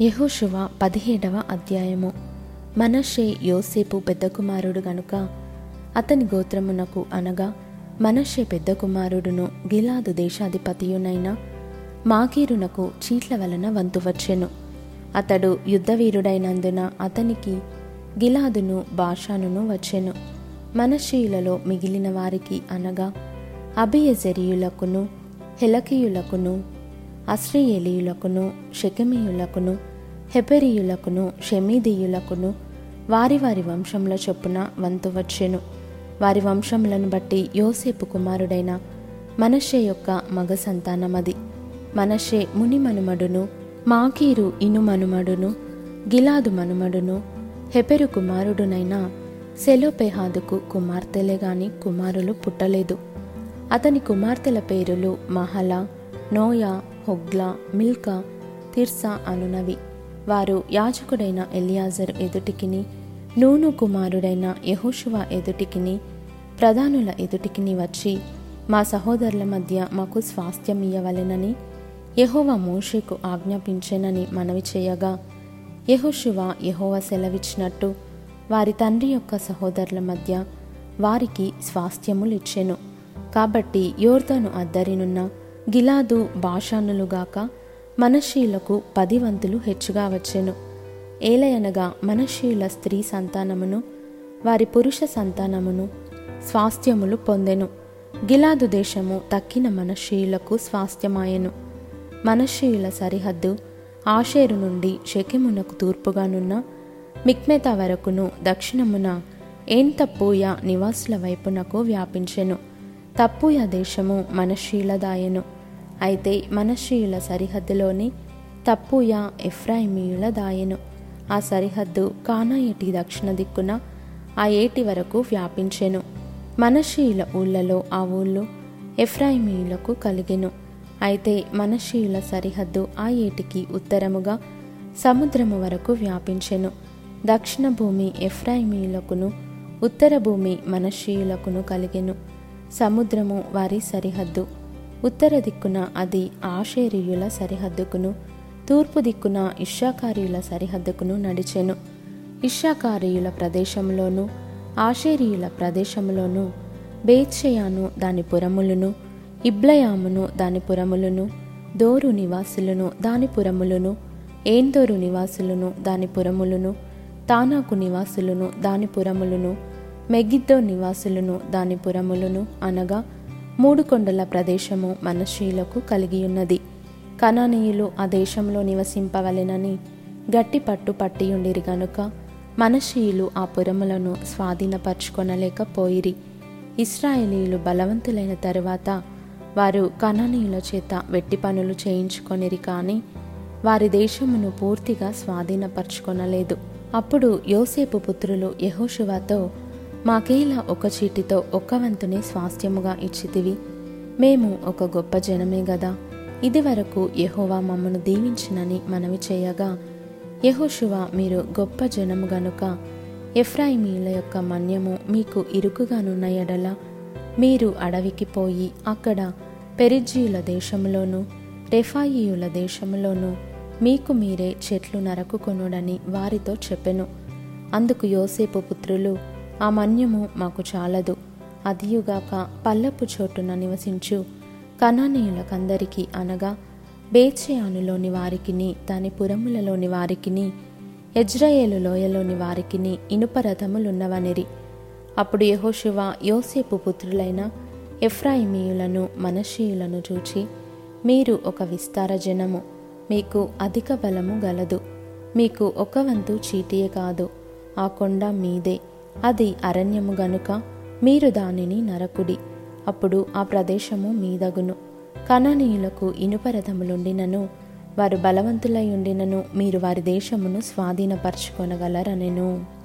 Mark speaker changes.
Speaker 1: యహోశువ పదిహేడవ అధ్యాయము. మనషే యోసేపు పెద్ద కుమారుడు గనుక అతని గోత్రమునకు అనగా మనషే పెద్ద కుమారుడును గిలాదు దేశాధిపతియునైన మాకీరునకు చీట్ల వలన వంతు వచ్చెను. అతడు యుద్ధవీరుడైనందున అతనికి గిలాదును బాషానును వచ్చెను. మనషీయులలో మిగిలిన వారికి అనగా అభియజరియులకును హెలకీయులకును అశ్రీయేలీయులకును షెకెమీయులకును హెపెరీయులకును షెమీదీయులకును వారి వారి వంశముల చొప్పున వంతు వచ్చెను. వారి వంశములను బట్టి యోసేపు కుమారుడైన మనషే యొక్క మగ సంతానమది. మనషే ముని మనుమడును మాకీరు ఇను మనుమడును గిలాదు మనుమడును హెపెరు కుమారుడునైన సెలోపెహాదుకు కుమార్తెలే గాని కుమారులు పుట్టలేదు. అతని కుమార్తెల పేరులు Mahlah Noah Hoglah Milcah Tirzah అనునవి వారు యాజకుడైన ఎలియాజర్ ఎదుటికిని నూను కుమారుడైన యహోషువ ఎదుటికిని ప్రధానుల ఎదుటికిని వచ్చి మా సహోదరుల మధ్య మాకు స్వాస్థ్యం ఇయ్యవలెనని యహోవ మోషేకు ఆజ్ఞాపించెనని మనవి చేయగా యహోషువ యహోవ సెలవిచ్చినట్టు వారి తండ్రి యొక్క సహోదరుల మధ్య వారికి స్వాస్థ్యములిచ్చెను. కాబట్టి యోర్ధను అద్దరినున్న గిలాదు భాషానులుగాక మనషీలకు పది వంతులు హెచ్చుగా వచ్చెను. ఏలయనగా మనషీయుల స్త్రీ సంతానమును వారి పురుష సంతానమును స్వాస్థ్యములు పొందెను. గిలాదు దేశము తక్కిన మనషీయులకు స్వాస్థ్యమాయెను. మనషీయుల సరిహద్దు ఆషేరు నుండి షెకెమునకు తూర్పుగానున్న మిక్మెత వరకును దక్షిణమున ఏన్ తప్పూయ నివాసుల వైపునకు వ్యాపించెను. తప్పూయ దేశము మనషీయులదాయెను అయితే మనషీయుల సరిహద్దులోని తప్పుయా ఎఫ్రాయిమీయుల దాయెను. ఆ సరిహద్దు కానాయటి దక్షిణ దిక్కున ఆ ఏటి వరకు వ్యాపించెను. మనషీయుల ఊళ్ళలో ఆ ఊళ్ళు ఎఫ్రాయిమీయులకు కలిగెను. అయితే మనషీయుల సరిహద్దు ఆ ఏటికి ఉత్తరముగా సముద్రము వరకు వ్యాపించెను. దక్షిణ భూమి ఎఫ్రాయిమీయులకును ఉత్తర భూమి మనషీయులకును కలిగెను. సముద్రము వారి సరిహద్దు ఉత్తర దిక్కున అది ఆషేరియుల సరిహద్దుకును తూర్పు దిక్కున ఇషాకారియుల సరిహద్దుకును నడిచెను. ఇషాకారియుల ప్రదేశంలోను ఆషేరియుల ప్రదేశంలోను బేత్షయాను దాని పురములను ఇబ్లయామును దాని పురములను దోరు నివాసులను దాని పురములను ఏందోరు నివాసులను దాని పురములను తానాకు నివాసులను దాని పురములను మెగిద్దో నివాసులను దాని పురములను అనగా మూడు కొండల ప్రదేశము మనశ్షియులకు కలిగి ఉన్నది కనానీయులు ఆ దేశంలో నివసింపవలెనని గట్టి పట్టు పట్టియుండిరి గనుక మనషీయులు ఆ పురములను స్వాధీనపరచుకొనలేకపోయిరి. ఇస్రాయేలీలు బలవంతులైన తరువాత వారు కనానీయుల చేత వెట్టి పనులు చేయించుకొనిరి కానీ వారి దేశమును పూర్తిగా స్వాధీనపరచుకొనలేదు. అప్పుడు యోసేపు పుత్రులు యహోషువాతో మాకేలా ఒక చీటితో ఒక్క వంతునే స్వాస్థ్యముగా ఇచ్చితివి? మేము ఒక గొప్ప జనమే గదా. ఇదివరకు యహోవా మమ్మను దీవించినని మనవి చేయగా యహోశువ మీరు గొప్ప జనము గనుక ఎఫ్రాయిమీల యొక్క మన్యము మీకు ఇరుకుగానున్న ఎడల మీరు అడవికి పోయి అక్కడ పెరిజీయుల దేశంలోనూ రెఫాయియుల దేశంలోనూ మీకు మీరే చెట్లు నరకుకొనుడని వారితో చెప్పెను. అందుకు యోసేపు పుత్రులు ఆ మన్యము మాకు చాలదు. అదియుగాక పల్లపు చోటున నివసించు. కనానీయులకందరికీ అనగా బేచయానులోని వారికిని దాని పురములలోని వారికిని ఎజ్రాయేలు లోయలోని వారికిని ఇనుపరథములున్నవనిరి అప్పుడు యహోశివ యోసేపు పుత్రులైన ఎఫ్రాయిమీయులను మనషీయులను చూచి మీరు ఒక విస్తార జనము మీకు అధిక బలము గలదు. మీకు ఒక వంతు చీటియే కాదు. ఆ కొండ మీదే. అది అరణ్యము గనుక మీరు దానిని నరకుడి. అప్పుడు ఆ ప్రదేశము మీదగును. కణనీయులకు ఇనుపరథములుండినను వారు బలవంతులై ఉండినను మీరు వారి దేశమును స్వాధీనపరచుకొనగలరనెను.